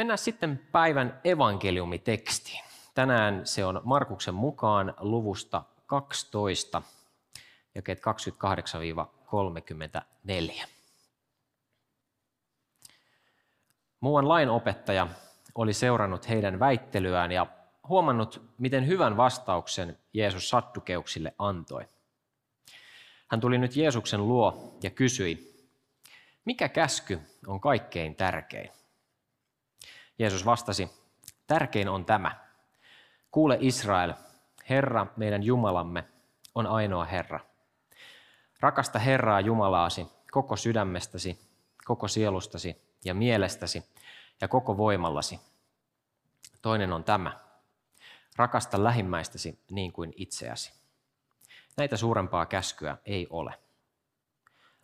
Mennään sitten päivän evankeliumitekstiin. Tänään se on Markuksen mukaan luvusta 12, jakeet 28-34. Muuan lainopettaja oli seurannut heidän väittelyään ja huomannut, miten hyvän vastauksen Jeesus sattukeuksille antoi. Hän tuli nyt Jeesuksen luo ja kysyi, mikä käsky on kaikkein tärkein? Jeesus vastasi, tärkein on tämä. Kuule Israel, Herra, meidän Jumalamme, on ainoa Herra. Rakasta Herraa Jumalaasi koko sydämestäsi, koko sielustasi ja mielestäsi ja koko voimallasi. Toinen on tämä. Rakasta lähimmäistäsi niin kuin itseäsi. Näitä suurempaa käskyä ei ole.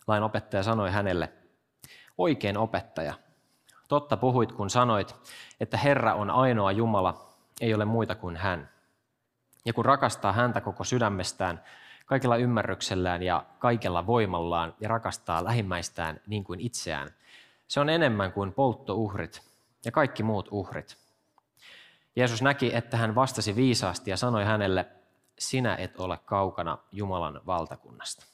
Lain opettaja sanoi hänelle, oikein opettaja, Totta puhuit, kun sanoit, että Herra on ainoa Jumala, ei ole muita kuin hän. Ja kun rakastaa häntä koko sydämestään, kaikella ymmärryksellään ja kaikella voimallaan ja rakastaa lähimmäistään niin kuin itseään, se on enemmän kuin polttouhrit ja kaikki muut uhrit. Jeesus näki, että hän vastasi viisaasti ja sanoi hänelle, sinä et ole kaukana Jumalan valtakunnasta.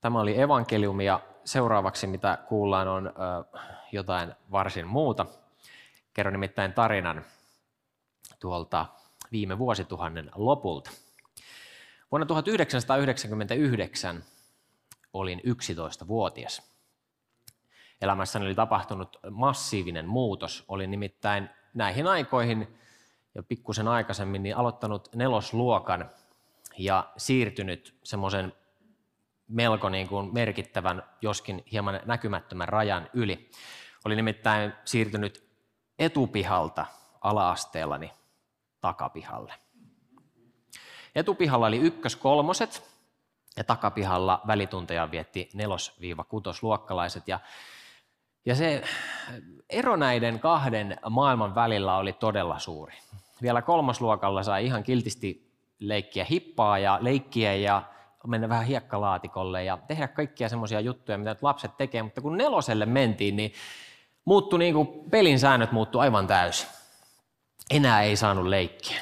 Tämä oli evankeliumi ja seuraavaksi, mitä kuullaan, on jotain varsin muuta. Kerron nimittäin tarinan tuolta viime vuosituhannen lopulta. Vuonna 1999 olin 11-vuotias. Elämässäni oli tapahtunut massiivinen muutos. Olin nimittäin näihin aikoihin ja pikkusen aikaisemmin niin aloittanut nelosluokan ja siirtynyt semmoisen melko niin kuin merkittävän, joskin hieman näkymättömän rajan yli. Oli nimittäin siirtynyt etupihalta ala-asteellani takapihalle. Etupihalla oli ykkös-kolmoset ja takapihalla välitunteja vietti nelos-kutosluokkalaiset. Ja, ja se ero näiden kahden maailman välillä oli todella suuri. Vielä kolmosluokalla sai ihan kiltisti leikkiä hippaa ja leikkiä ja mennä vähän hiekkalaatikolle ja tehdä kaikkia semmoisia juttuja, mitä lapset tekee, mutta kun neloselle mentiin, niin muuttui niin kuin pelin säännöt muuttu aivan täysin. Enää ei saanut leikkiä.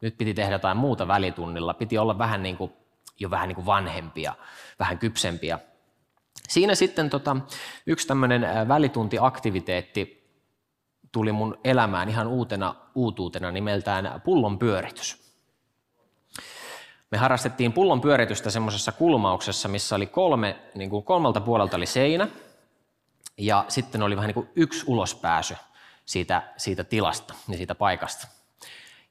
Nyt piti tehdä jotain muuta välitunnilla. Piti olla vähän niin kuin, jo vähän niin kuin vanhempia, vähän kypsempiä. Siinä sitten tota, yksi tämmöinen välituntiaktiviteetti tuli mun elämään ihan uutena uutuutena nimeltään pullon pyöritys. Me harrastettiin pullon pyöritystä semmoisessa kulmauksessa, missä oli kolme, niin kuin kolmelta puolelta oli seinä ja sitten oli vähän niin kuin yksi ulospääsy siitä, siitä tilasta ja siitä paikasta.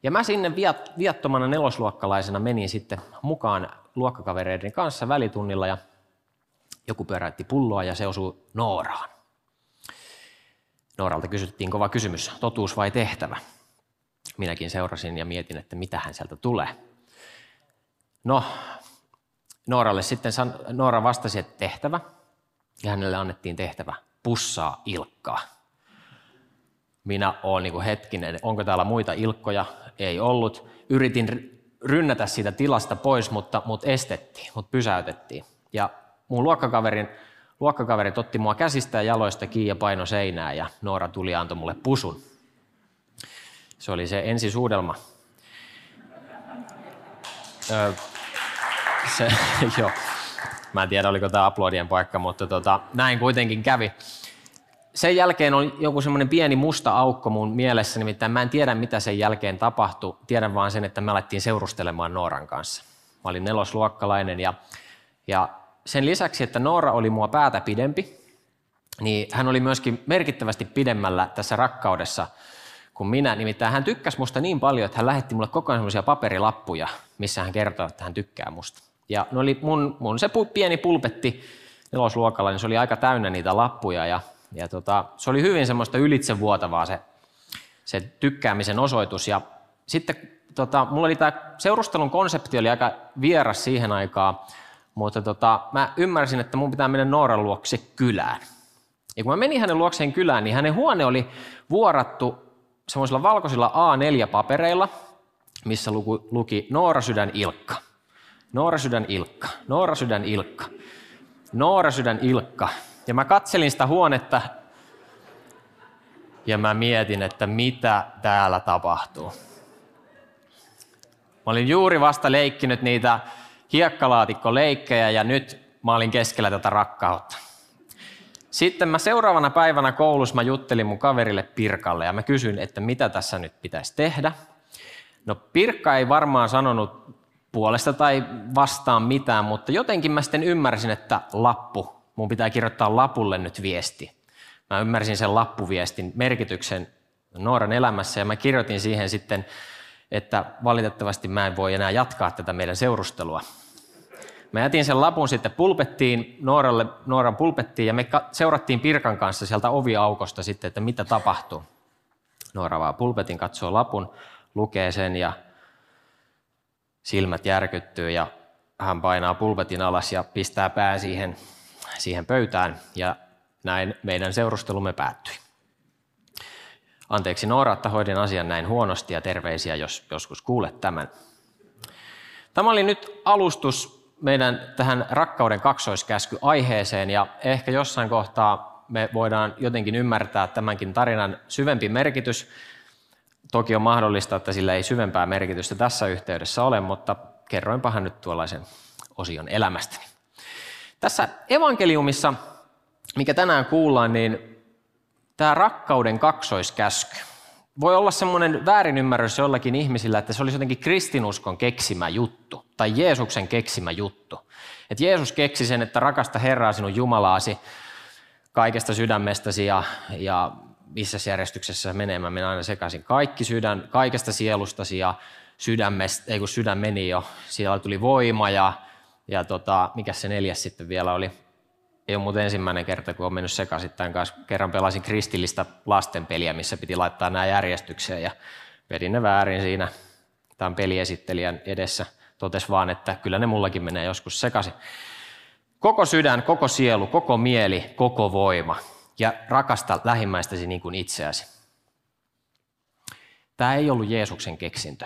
Ja mä sinne viat, viattomana nelosluokkalaisena menin sitten mukaan luokkakavereiden kanssa välitunnilla ja joku pyöräytti pulloa ja se osui Nooraan. Nooralta kysyttiin kova kysymys, totuus vai tehtävä? Minäkin seurasin ja mietin, että mitä hän sieltä tulee. No, Nooralle sitten Noora vastasi, että tehtävä, ja hänelle annettiin tehtävä pussaa Ilkkaa. Minä olen niin hetkinen, onko täällä muita Ilkkoja? Ei ollut. Yritin rynnätä siitä tilasta pois, mutta mut estettiin, mut pysäytettiin. Ja mun luokkakaverin, luokkakaverit otti mua käsistä ja jaloista kiinni ja paino seinää ja Noora tuli ja antoi mulle pusun. Se oli se ensisuudelma. Öö, se, joo. Mä en tiedä, oliko tämä aplodien paikka, mutta tota, näin kuitenkin kävi. Sen jälkeen on joku semmoinen pieni musta aukko mun mielessä, nimittäin mä en tiedä, mitä sen jälkeen tapahtui. Tiedän vaan sen, että me alettiin seurustelemaan Nooran kanssa. Mä olin nelosluokkalainen ja, ja sen lisäksi, että Noora oli mua päätä pidempi, niin hän oli myöskin merkittävästi pidemmällä tässä rakkaudessa kuin minä. Nimittäin hän tykkäsi musta niin paljon, että hän lähetti mulle koko ajan semmoisia paperilappuja, missä hän kertoi, että hän tykkää musta. Ja ne oli mun, mun se pieni pulpetti nelosluokalla, niin se oli aika täynnä niitä lappuja ja Ja tota, se oli hyvin semmoista ylitsevuotavaa se, se tykkäämisen osoitus. Ja sitten tota, mulla oli tämä seurustelun konsepti oli aika vieras siihen aikaan, mutta tota, mä ymmärsin, että mun pitää mennä Nooran luokse kylään. Ja kun mä menin hänen luokseen kylään, niin hänen huone oli vuorattu semmoisilla valkoisilla A4-papereilla, missä luki Noora Sydän Ilkka. Noora Sydän Ilkka, Noora Sydän Ilkka, Noora Sydän Ilkka. Ja mä katselin sitä huonetta ja mä mietin, että mitä täällä tapahtuu. Mä olin juuri vasta leikkinyt niitä hiekkalaatikkoleikkejä ja nyt mä olin keskellä tätä rakkautta. Sitten mä seuraavana päivänä koulussa mä juttelin mun kaverille Pirkalle ja mä kysyin, että mitä tässä nyt pitäisi tehdä. No Pirkka ei varmaan sanonut puolesta tai vastaan mitään, mutta jotenkin mä sitten ymmärsin, että lappu, mun pitää kirjoittaa lapulle nyt viesti. Mä ymmärsin sen lappuviestin merkityksen Nooran elämässä ja mä kirjoitin siihen sitten, että valitettavasti mä en voi enää jatkaa tätä meidän seurustelua. Mä jätin sen lapun sitten pulpettiin, Nooralle, Nooran pulpettiin ja me seurattiin Pirkan kanssa sieltä oviaukosta sitten, että mitä tapahtuu. Noora vaan pulpetin katsoo lapun, lukee sen ja silmät järkyttyy ja hän painaa pulpetin alas ja pistää pää siihen, siihen pöytään ja näin meidän seurustelumme päättyi. Anteeksi Noora, että hoidin asian näin huonosti ja terveisiä, jos joskus kuulet tämän. Tämä oli nyt alustus meidän tähän rakkauden kaksoiskäsky aiheeseen ja ehkä jossain kohtaa me voidaan jotenkin ymmärtää tämänkin tarinan syvempi merkitys. Toki on mahdollista, että sillä ei syvempää merkitystä tässä yhteydessä ole, mutta kerroinpahan nyt tuollaisen osion elämästäni. Tässä evankeliumissa, mikä tänään kuullaan, niin tämä rakkauden kaksoiskäsky voi olla semmoinen väärinymmärrys jollakin ihmisillä, että se olisi jotenkin kristinuskon keksimä juttu tai Jeesuksen keksimä juttu. Että Jeesus keksi sen, että rakasta Herraa sinun Jumalaasi kaikesta sydämestäsi ja, ja missä järjestyksessä menee, mä menen aina sekaisin. Kaikki sydän, kaikesta sielustasi ja sydämestä, ei kun sydän meni jo, siellä tuli voima ja, ja tota, mikä se neljäs sitten vielä oli, ei ole muuten ensimmäinen kerta, kun olen mennyt sekaisin tämän kanssa. Kerran pelasin kristillistä lastenpeliä, missä piti laittaa nämä järjestykseen ja vedin ne väärin siinä tämän peliesittelijän edessä. Totes vaan, että kyllä ne mullakin menee joskus sekaisin. Koko sydän, koko sielu, koko mieli, koko voima ja rakasta lähimmäistäsi niin kuin itseäsi. Tämä ei ollut Jeesuksen keksintö.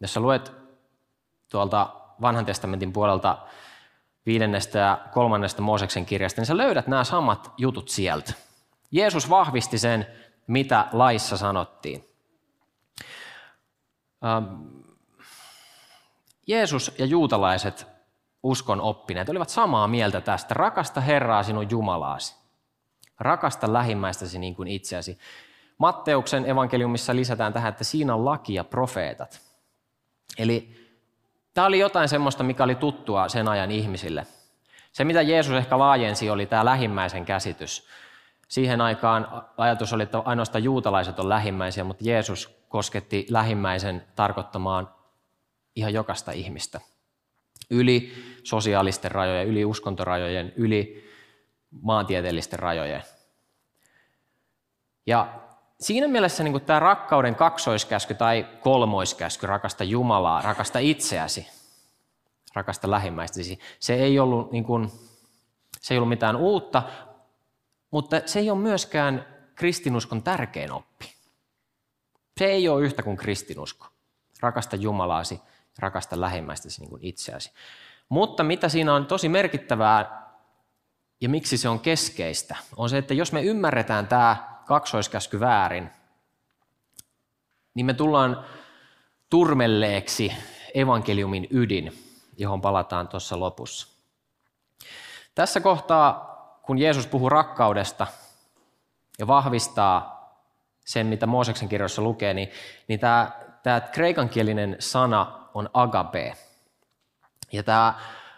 Jos sä luet tuolta vanhan testamentin puolelta viidennestä ja kolmannesta Mooseksen kirjasta, niin sä löydät nämä samat jutut sieltä. Jeesus vahvisti sen, mitä laissa sanottiin. Ähm, Jeesus ja juutalaiset uskon oppineet olivat samaa mieltä tästä. Rakasta Herraa sinun Jumalaasi. Rakasta lähimmäistäsi niin kuin itseäsi. Matteuksen evankeliumissa lisätään tähän, että siinä on laki ja profeetat. Eli Tämä oli jotain semmoista, mikä oli tuttua sen ajan ihmisille. Se, mitä Jeesus ehkä laajensi, oli tämä lähimmäisen käsitys. Siihen aikaan ajatus oli, että ainoastaan juutalaiset on lähimmäisiä, mutta Jeesus kosketti lähimmäisen tarkoittamaan ihan jokaista ihmistä. Yli sosiaalisten rajojen, yli uskontorajojen, yli maantieteellisten rajojen. Ja siinä mielessä niin tämä rakkauden kaksoiskäsky tai kolmoiskäsky, rakasta Jumalaa, rakasta itseäsi, rakasta lähimmäistäsi, se ei ollut, niin kuin, se ei ollut mitään uutta, mutta se ei ole myöskään kristinuskon tärkein oppi. Se ei ole yhtä kuin kristinusko. Rakasta Jumalaasi, rakasta lähimmäistäsi niin kuin itseäsi. Mutta mitä siinä on tosi merkittävää ja miksi se on keskeistä, on se, että jos me ymmärretään tämä kaksoiskäsky väärin, niin me tullaan turmelleeksi evankeliumin ydin, johon palataan tuossa lopussa. Tässä kohtaa, kun Jeesus puhuu rakkaudesta ja vahvistaa sen, mitä Mooseksen kirjoissa lukee, niin, niin tämä, tämä kreikankielinen sana on agape. Ja tämä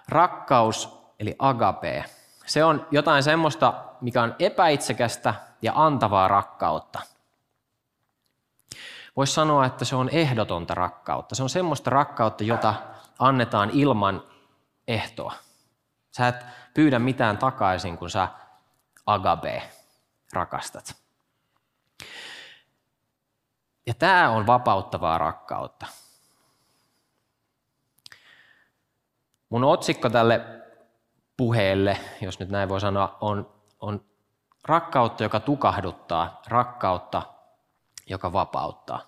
rakkaus, eli agape, se on jotain semmoista, mikä on epäitsekästä ja antavaa rakkautta. Voisi sanoa, että se on ehdotonta rakkautta. Se on semmoista rakkautta, jota annetaan ilman ehtoa. Sä et pyydä mitään takaisin, kun sä agabe. rakastat. Ja tämä on vapauttavaa rakkautta. Mun otsikko tälle puheelle, jos nyt näin voi sanoa, on, on rakkautta, joka tukahduttaa, rakkautta, joka vapauttaa.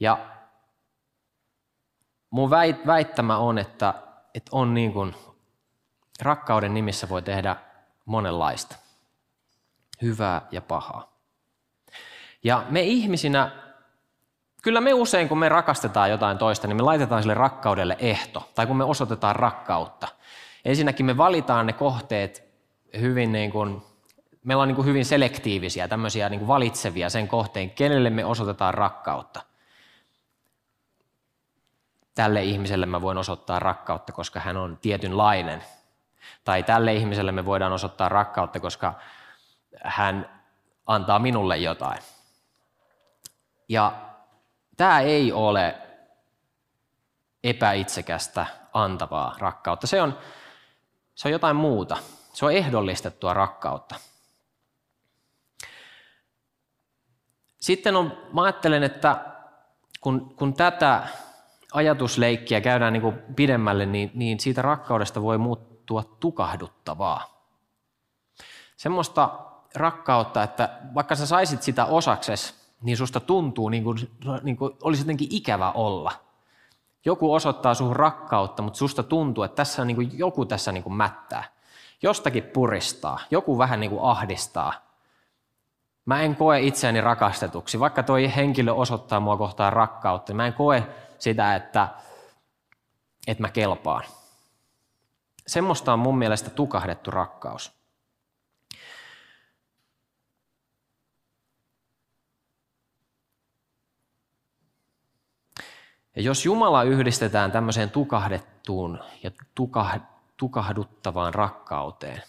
Ja mun väittämä on, että, että on niin kuin, rakkauden nimissä voi tehdä monenlaista, hyvää ja pahaa. Ja me ihmisinä, kyllä me usein kun me rakastetaan jotain toista, niin me laitetaan sille rakkaudelle ehto, tai kun me osoitetaan rakkautta. Ensinnäkin me valitaan ne kohteet hyvin niin kuin, meillä on niin kuin hyvin selektiivisiä, tämmöisiä niin kuin valitsevia sen kohteen, kenelle me osoitetaan rakkautta. Tälle ihmiselle mä voin osoittaa rakkautta, koska hän on tietynlainen. Tai tälle ihmiselle me voidaan osoittaa rakkautta, koska hän antaa minulle jotain. Ja tämä ei ole epäitsekästä antavaa rakkautta. Se on, se on jotain muuta. Se on ehdollistettua rakkautta. Sitten on, mä ajattelen, että kun, kun tätä ajatusleikkiä käydään niin kuin pidemmälle, niin, niin siitä rakkaudesta voi muuttua tukahduttavaa. Semmoista rakkautta, että vaikka sä saisit sitä osakses, niin susta tuntuu niin kuin, niin kuin olisi jotenkin ikävä olla. Joku osoittaa suhun rakkautta, mutta susta tuntuu, että tässä on niin kuin, joku tässä niin kuin mättää. Jostakin puristaa, joku vähän niin kuin ahdistaa. Mä en koe itseäni rakastetuksi. Vaikka toi henkilö osoittaa mua kohtaan rakkautta, niin mä en koe sitä, että, että mä kelpaan. Semmoista on mun mielestä tukahdettu rakkaus. Ja jos Jumala yhdistetään tämmöiseen tukahdettuun ja tukahduttavaan rakkauteen,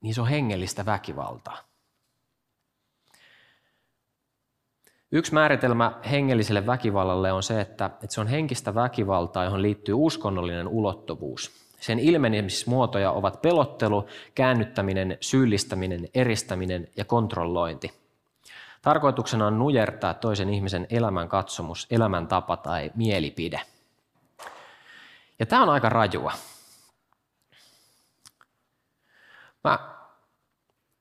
niin se on hengellistä väkivaltaa. Yksi määritelmä hengelliselle väkivallalle on se, että, että se on henkistä väkivaltaa, johon liittyy uskonnollinen ulottuvuus. Sen ilmenemismuotoja ovat pelottelu, käännyttäminen, syyllistäminen, eristäminen ja kontrollointi. Tarkoituksena on nujertaa toisen ihmisen elämän katsomus, elämäntapa tai mielipide. Ja tämä on aika rajua. Mä,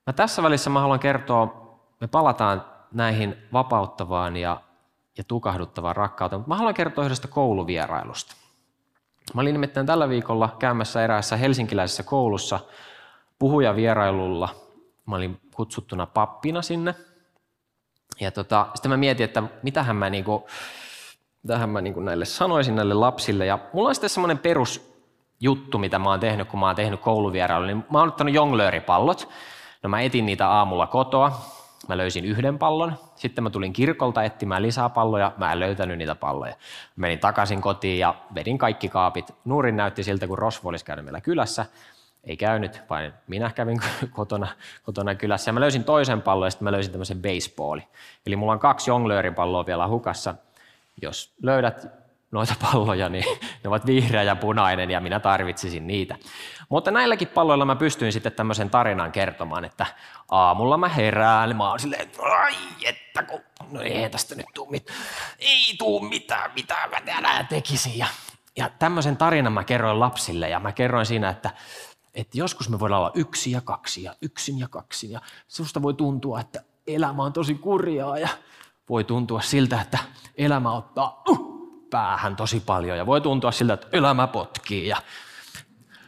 mä tässä välissä mä haluan kertoa, me palataan näihin vapauttavaan ja, ja tukahduttavaan rakkauteen, mutta mä haluan kertoa yhdestä kouluvierailusta. Mä olin nimittäin tällä viikolla käymässä eräässä helsinkiläisessä koulussa puhujavierailulla. Mä olin kutsuttuna pappina sinne – ja tota, sitten mä mietin, että mitähän mä, niinku, mitähän mä niinku näille sanoisin näille lapsille. Ja mulla on sitten semmoinen perusjuttu, mitä mä oon tehnyt, kun mä oon tehnyt kouluvierailu. Niin mä oon ottanut jonglööripallot. No mä etin niitä aamulla kotoa. Mä löysin yhden pallon. Sitten mä tulin kirkolta etsimään lisää palloja. Mä en löytänyt niitä palloja. Menin takaisin kotiin ja vedin kaikki kaapit. Nuurin näytti siltä, kun Rosvo olisi käynyt meillä kylässä ei käynyt, vain minä kävin kotona, kotona kylässä. Ja mä löysin toisen pallon ja sitten mä löysin tämmöisen baseballin. Eli mulla on kaksi jonglööripalloa vielä hukassa. Jos löydät noita palloja, niin ne ovat vihreä ja punainen ja minä tarvitsisin niitä. Mutta näilläkin palloilla mä pystyin sitten tämmöisen tarinan kertomaan, että aamulla mä herään, mä oon silleen, ai että kun, no ei tästä nyt tuu mitään, ei tuu mitään, mitä mä tekisin. Ja, ja tämmöisen tarinan mä kerroin lapsille ja mä kerroin siinä, että että joskus me voidaan olla yksi ja kaksi ja yksin ja kaksin ja susta voi tuntua, että elämä on tosi kurjaa ja voi tuntua siltä, että elämä ottaa uh, päähän tosi paljon ja voi tuntua siltä, että elämä potkii ja,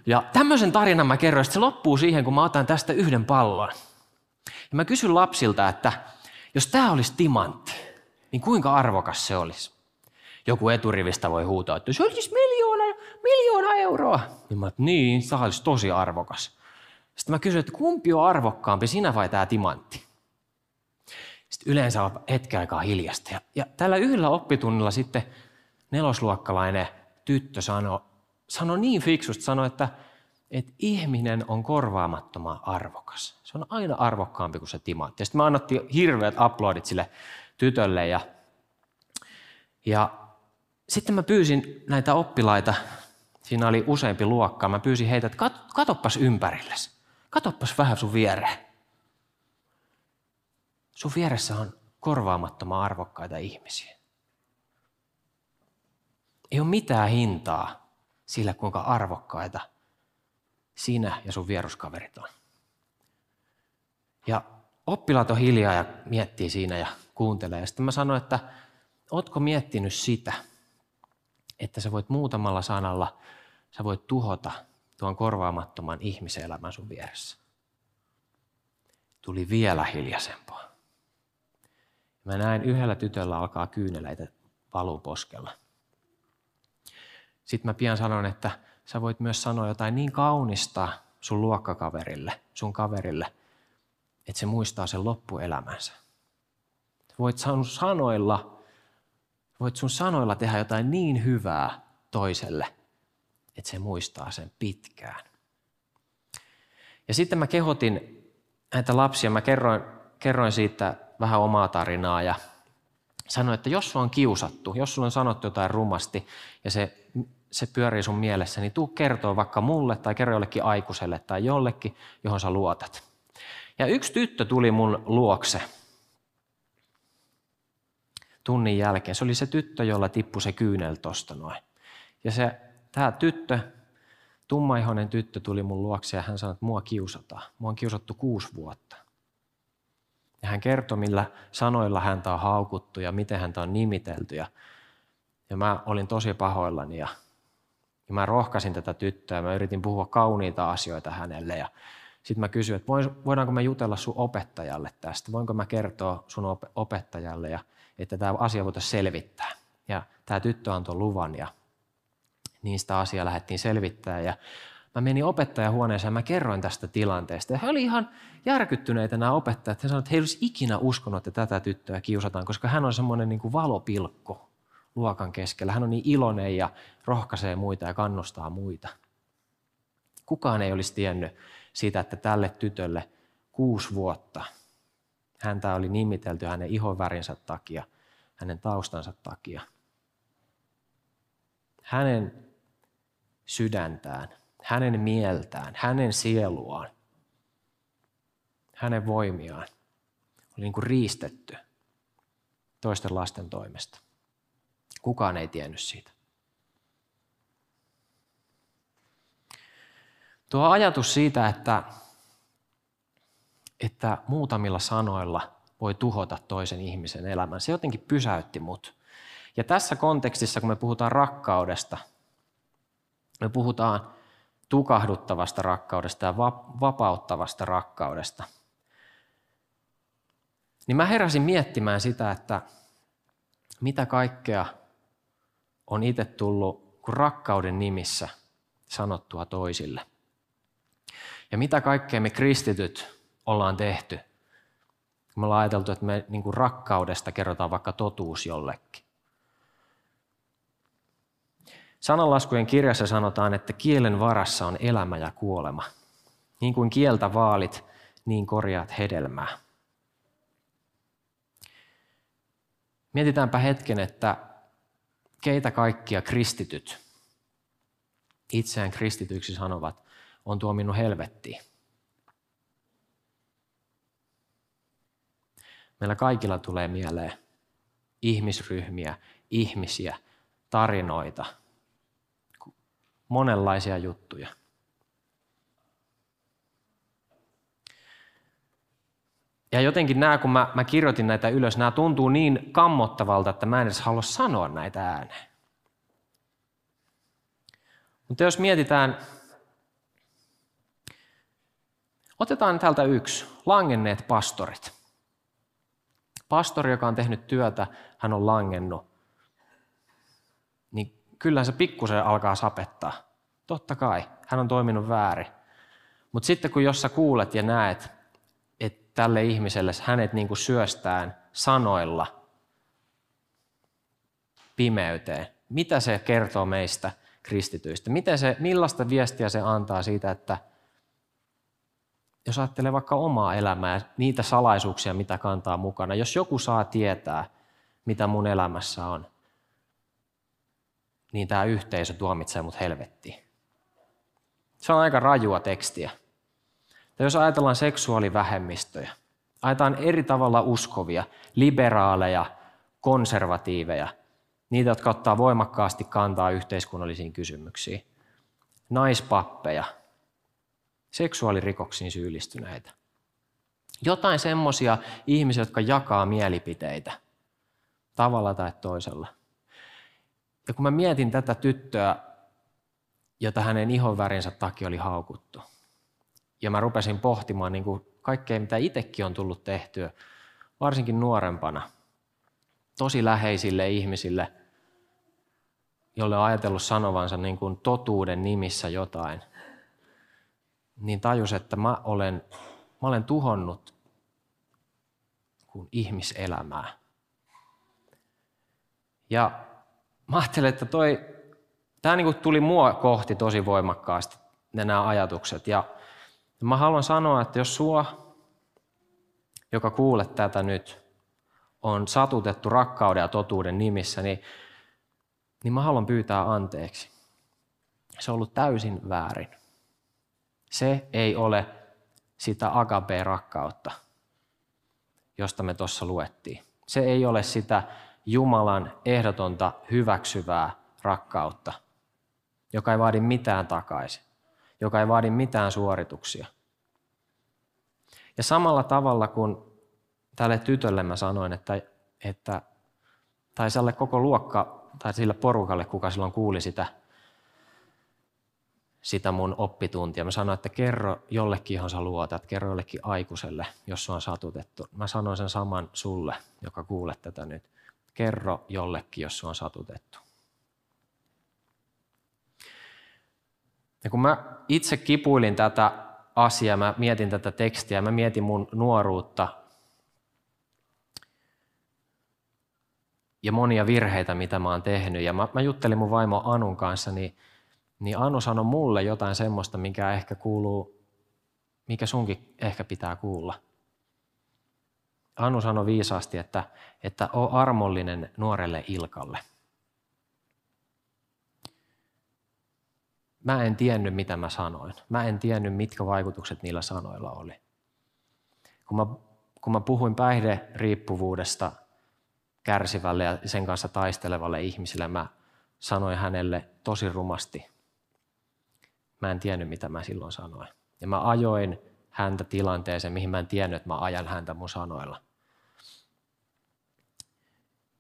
ja tämmöisen tarinan mä kerroin, että se loppuu siihen, kun mä otan tästä yhden pallon. Ja mä kysyn lapsilta, että jos tämä olisi timantti, niin kuinka arvokas se olisi? Joku eturivistä voi huutaa, että se olisi miljoona miljoona euroa. Niin mä niin, se olisi tosi arvokas. Sitten mä kysyin, että kumpi on arvokkaampi, sinä vai tämä timantti? Sitten yleensä on hetken aikaa hiljasta. Ja, ja tällä yhdellä oppitunnilla sitten nelosluokkalainen tyttö sanoi, sanoi niin fiksusti, sanoi, että, että ihminen on korvaamattoman arvokas. Se on aina arvokkaampi kuin se timantti. Ja sitten mä annettiin hirveät aplodit sille tytölle ja, ja sitten mä pyysin näitä oppilaita Siinä oli useampi luokka. Mä pyysin heitä, että katoppas ympärillesi. katoppas vähän sun viereen. Sun vieressä on korvaamattoman arvokkaita ihmisiä. Ei ole mitään hintaa sillä, kuinka arvokkaita sinä ja sun vieruskaverit on. Ja oppilaat on hiljaa ja miettii siinä ja kuuntelee. Ja sitten mä sanoin, että ootko miettinyt sitä, että sä voit muutamalla sanalla, sä voit tuhota tuon korvaamattoman ihmiselämän sun vieressä. Tuli vielä hiljaisempaa. Mä näin yhdellä tytöllä alkaa kyyneleitä valuu poskella. Sitten mä pian sanon, että sä voit myös sanoa jotain niin kaunista sun luokkakaverille, sun kaverille, että se muistaa sen loppuelämänsä. Voit sanoilla, voit sun sanoilla tehdä jotain niin hyvää toiselle, että se muistaa sen pitkään. Ja sitten mä kehotin näitä lapsia, mä kerroin, kerroin siitä vähän omaa tarinaa ja sanoin, että jos sulla on kiusattu, jos sulla on sanottu jotain rumasti ja se, se pyörii sun mielessä, niin tuu kertoa vaikka mulle tai kerro jollekin aikuiselle tai jollekin, johon sä luotat. Ja yksi tyttö tuli mun luokse tunnin jälkeen. Se oli se tyttö, jolla tippui se kyynel tosta noin. Ja se, tämä tyttö, tummaihoinen tyttö tuli mun luokse ja hän sanoi, että mua kiusataan. Mua on kiusattu kuusi vuotta. Ja hän kertoi, millä sanoilla häntä on haukuttu ja miten häntä on nimitelty. Ja, ja mä olin tosi pahoillani ja, ja mä rohkasin tätä tyttöä. Mä yritin puhua kauniita asioita hänelle ja sitten mä kysyin, että voidaanko me jutella sun opettajalle tästä? Voinko mä kertoa sun opettajalle, ja, että tämä asia voitaisiin selvittää? Ja tämä tyttö antoi luvan ja sitä asiaa lähdettiin selvittää. Ja mä menin opettajahuoneeseen ja mä kerroin tästä tilanteesta. Ja he olivat ihan järkyttyneitä nämä opettajat. He sanoivat, että he eivät ikinä uskonut, että tätä tyttöä kiusataan, koska hän on semmoinen niin kuin valopilkku luokan keskellä. Hän on niin iloinen ja rohkaisee muita ja kannustaa muita. Kukaan ei olisi tiennyt siitä, että tälle tytölle kuusi vuotta häntä oli nimitelty hänen ihonvärinsä takia, hänen taustansa takia. Hänen sydäntään, hänen mieltään, hänen sieluaan, hänen voimiaan oli niin kuin riistetty toisten lasten toimesta. Kukaan ei tiennyt siitä. Tuo ajatus siitä, että, että muutamilla sanoilla voi tuhota toisen ihmisen elämän, se jotenkin pysäytti mut. Ja tässä kontekstissa, kun me puhutaan rakkaudesta, me puhutaan tukahduttavasta rakkaudesta ja vapauttavasta rakkaudesta, niin mä heräsin miettimään sitä, että mitä kaikkea on itse tullut kuin rakkauden nimissä sanottua toisille. Ja mitä kaikkea me kristityt ollaan tehty. Me ollaan ajateltu, että me niin kuin rakkaudesta kerrotaan vaikka totuus jollekin. Sananlaskujen kirjassa sanotaan, että kielen varassa on elämä ja kuolema. Niin kuin kieltä vaalit, niin korjaat hedelmää. Mietitäänpä hetken, että keitä kaikkia kristityt itseään kristityksi sanovat, on tuominnut helvettiin. Meillä kaikilla tulee mieleen ihmisryhmiä, ihmisiä, tarinoita, monenlaisia juttuja. Ja jotenkin nämä, kun mä, mä kirjoitin näitä ylös, nämä tuntuu niin kammottavalta, että mä en edes halua sanoa näitä ääneen. Mutta jos mietitään Otetaan täältä yksi, langenneet pastorit. Pastori, joka on tehnyt työtä, hän on langennut. Niin kyllä se pikkusen alkaa sapettaa. Totta kai, hän on toiminut väärin. Mutta sitten kun jos sä kuulet ja näet, että tälle ihmiselle hänet niin kuin syöstään sanoilla pimeyteen, mitä se kertoo meistä kristityistä? Miten se, millaista viestiä se antaa siitä, että – jos ajattelee vaikka omaa elämää, niitä salaisuuksia, mitä kantaa mukana, jos joku saa tietää, mitä mun elämässä on, niin tämä yhteisö tuomitsee mut helvettiin. Se on aika rajua tekstiä. Tai jos ajatellaan seksuaalivähemmistöjä, ajatellaan eri tavalla uskovia, liberaaleja, konservatiiveja, niitä, jotka ottaa voimakkaasti kantaa yhteiskunnallisiin kysymyksiin, naispappeja, seksuaalirikoksiin syyllistyneitä. Jotain semmoisia ihmisiä, jotka jakaa mielipiteitä tavalla tai toisella. Ja kun mä mietin tätä tyttöä, jota hänen ihonvärinsä takia oli haukuttu, ja mä rupesin pohtimaan niin kuin kaikkea, mitä itsekin on tullut tehtyä, varsinkin nuorempana, tosi läheisille ihmisille, jolle on ajatellut sanovansa niin kuin totuuden nimissä jotain, niin tajus, että mä olen, mä olen tuhonnut kuin ihmiselämää. Ja mä ajattelin, että toi, tämä niin tuli mua kohti tosi voimakkaasti, nämä ajatukset. Ja mä haluan sanoa, että jos sua, joka kuulet tätä nyt, on satutettu rakkauden ja totuuden nimissä, niin, niin mä haluan pyytää anteeksi. Se on ollut täysin väärin. Se ei ole sitä agape-rakkautta, josta me tuossa luettiin. Se ei ole sitä Jumalan ehdotonta hyväksyvää rakkautta, joka ei vaadi mitään takaisin, joka ei vaadi mitään suorituksia. Ja samalla tavalla kuin tälle tytölle mä sanoin, että, että tai sille koko luokka tai sille porukalle, kuka silloin kuuli sitä, sitä mun oppituntia. Mä sanoin, että kerro jollekin, johon sä luotat, kerro jollekin aikuiselle, jos sua on satutettu. Mä sanoin sen saman sulle, joka kuulet tätä nyt. Kerro jollekin, jos sua on satutettu. Ja kun mä itse kipuilin tätä asiaa, mä mietin tätä tekstiä, mä mietin mun nuoruutta ja monia virheitä, mitä mä oon tehnyt. Ja mä, mä juttelin mun vaimo Anun kanssa, niin, niin Anu sanoi mulle jotain semmoista, mikä ehkä kuuluu, mikä sunkin ehkä pitää kuulla. Anu sanoi viisaasti, että, että o armollinen nuorelle Ilkalle. Mä en tiennyt, mitä mä sanoin. Mä en tiennyt, mitkä vaikutukset niillä sanoilla oli. Kun mä, kun mä puhuin päihderiippuvuudesta kärsivälle ja sen kanssa taistelevalle ihmiselle, mä sanoin hänelle tosi rumasti. Mä en tiennyt, mitä mä silloin sanoin. Ja mä ajoin häntä tilanteeseen, mihin mä en tiennyt, että mä ajan häntä mun sanoilla.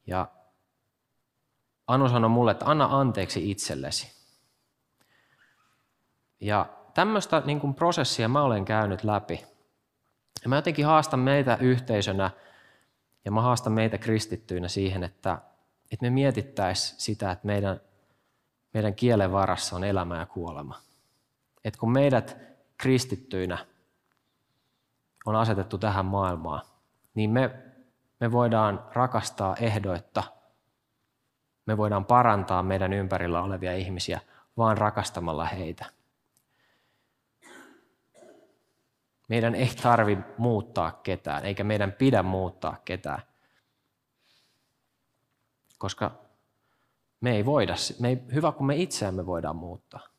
Ja Anu sanoi mulle, että anna anteeksi itsellesi. Ja tämmöistä niin kuin prosessia mä olen käynyt läpi. Ja mä jotenkin haastan meitä yhteisönä ja mä haastan meitä kristittyinä siihen, että, että me mietittäisiin sitä, että meidän, meidän kielen varassa on elämä ja kuolema. Että kun meidät kristittyinä on asetettu tähän maailmaan, niin me, me voidaan rakastaa ehdoitta. Me voidaan parantaa meidän ympärillä olevia ihmisiä vaan rakastamalla heitä. Meidän ei tarvi muuttaa ketään, eikä meidän pidä muuttaa ketään. Koska me ei voida, me ei, hyvä kun me itseämme voidaan muuttaa.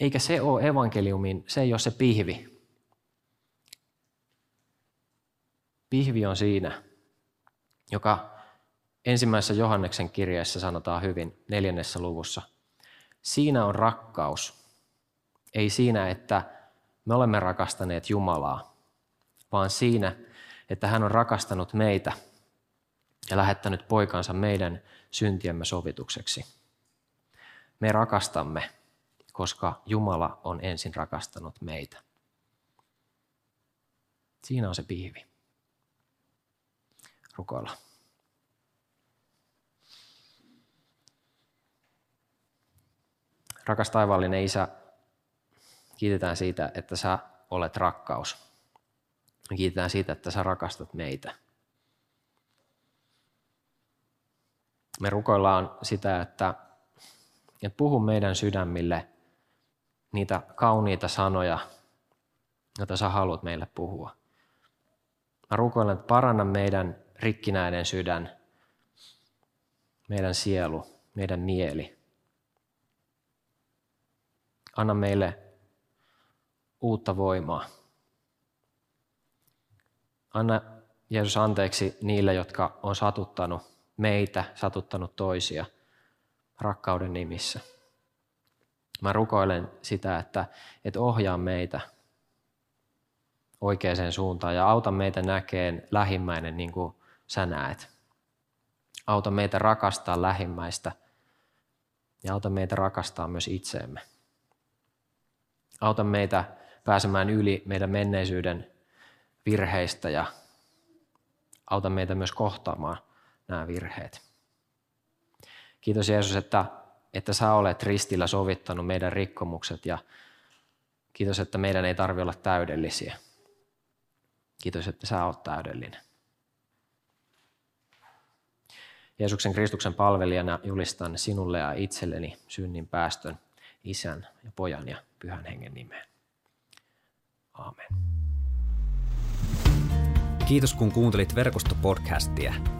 Eikä se ole evankeliumin, se ei ole se pihvi. Pihvi on siinä, joka ensimmäisessä Johanneksen kirjeessä sanotaan hyvin neljännessä luvussa. Siinä on rakkaus. Ei siinä, että me olemme rakastaneet Jumalaa, vaan siinä, että hän on rakastanut meitä ja lähettänyt poikansa meidän syntiemme sovitukseksi. Me rakastamme, koska Jumala on ensin rakastanut meitä. Siinä on se pihvi. Rukoilla. Rakas taivaallinen Isä, Kiitetään siitä, että sä olet rakkaus. Kiitetään siitä, että sä rakastat meitä. Me rukoillaan sitä, että, että puhu meidän sydämille niitä kauniita sanoja, joita sä haluat meille puhua. Mä rukoilen, että paranna meidän rikkinäinen sydän, meidän sielu, meidän mieli. Anna meille uutta voimaa. Anna Jeesus anteeksi niille, jotka on satuttanut meitä, satuttanut toisia rakkauden nimissä. Mä rukoilen sitä, että, että ohjaa meitä oikeaan suuntaan ja auta meitä näkeen lähimmäinen niin kuin sä näet. Auta meitä rakastaa lähimmäistä ja auta meitä rakastaa myös itseemme. Auta meitä pääsemään yli meidän menneisyyden virheistä ja auta meitä myös kohtaamaan nämä virheet. Kiitos Jeesus, että, että sä olet ristillä sovittanut meidän rikkomukset ja kiitos, että meidän ei tarvitse olla täydellisiä. Kiitos, että sä oot täydellinen. Jeesuksen Kristuksen palvelijana julistan sinulle ja itselleni synnin päästön isän ja pojan ja pyhän hengen nimeen. Aamen. Kiitos kun kuuntelit verkostopodcastia.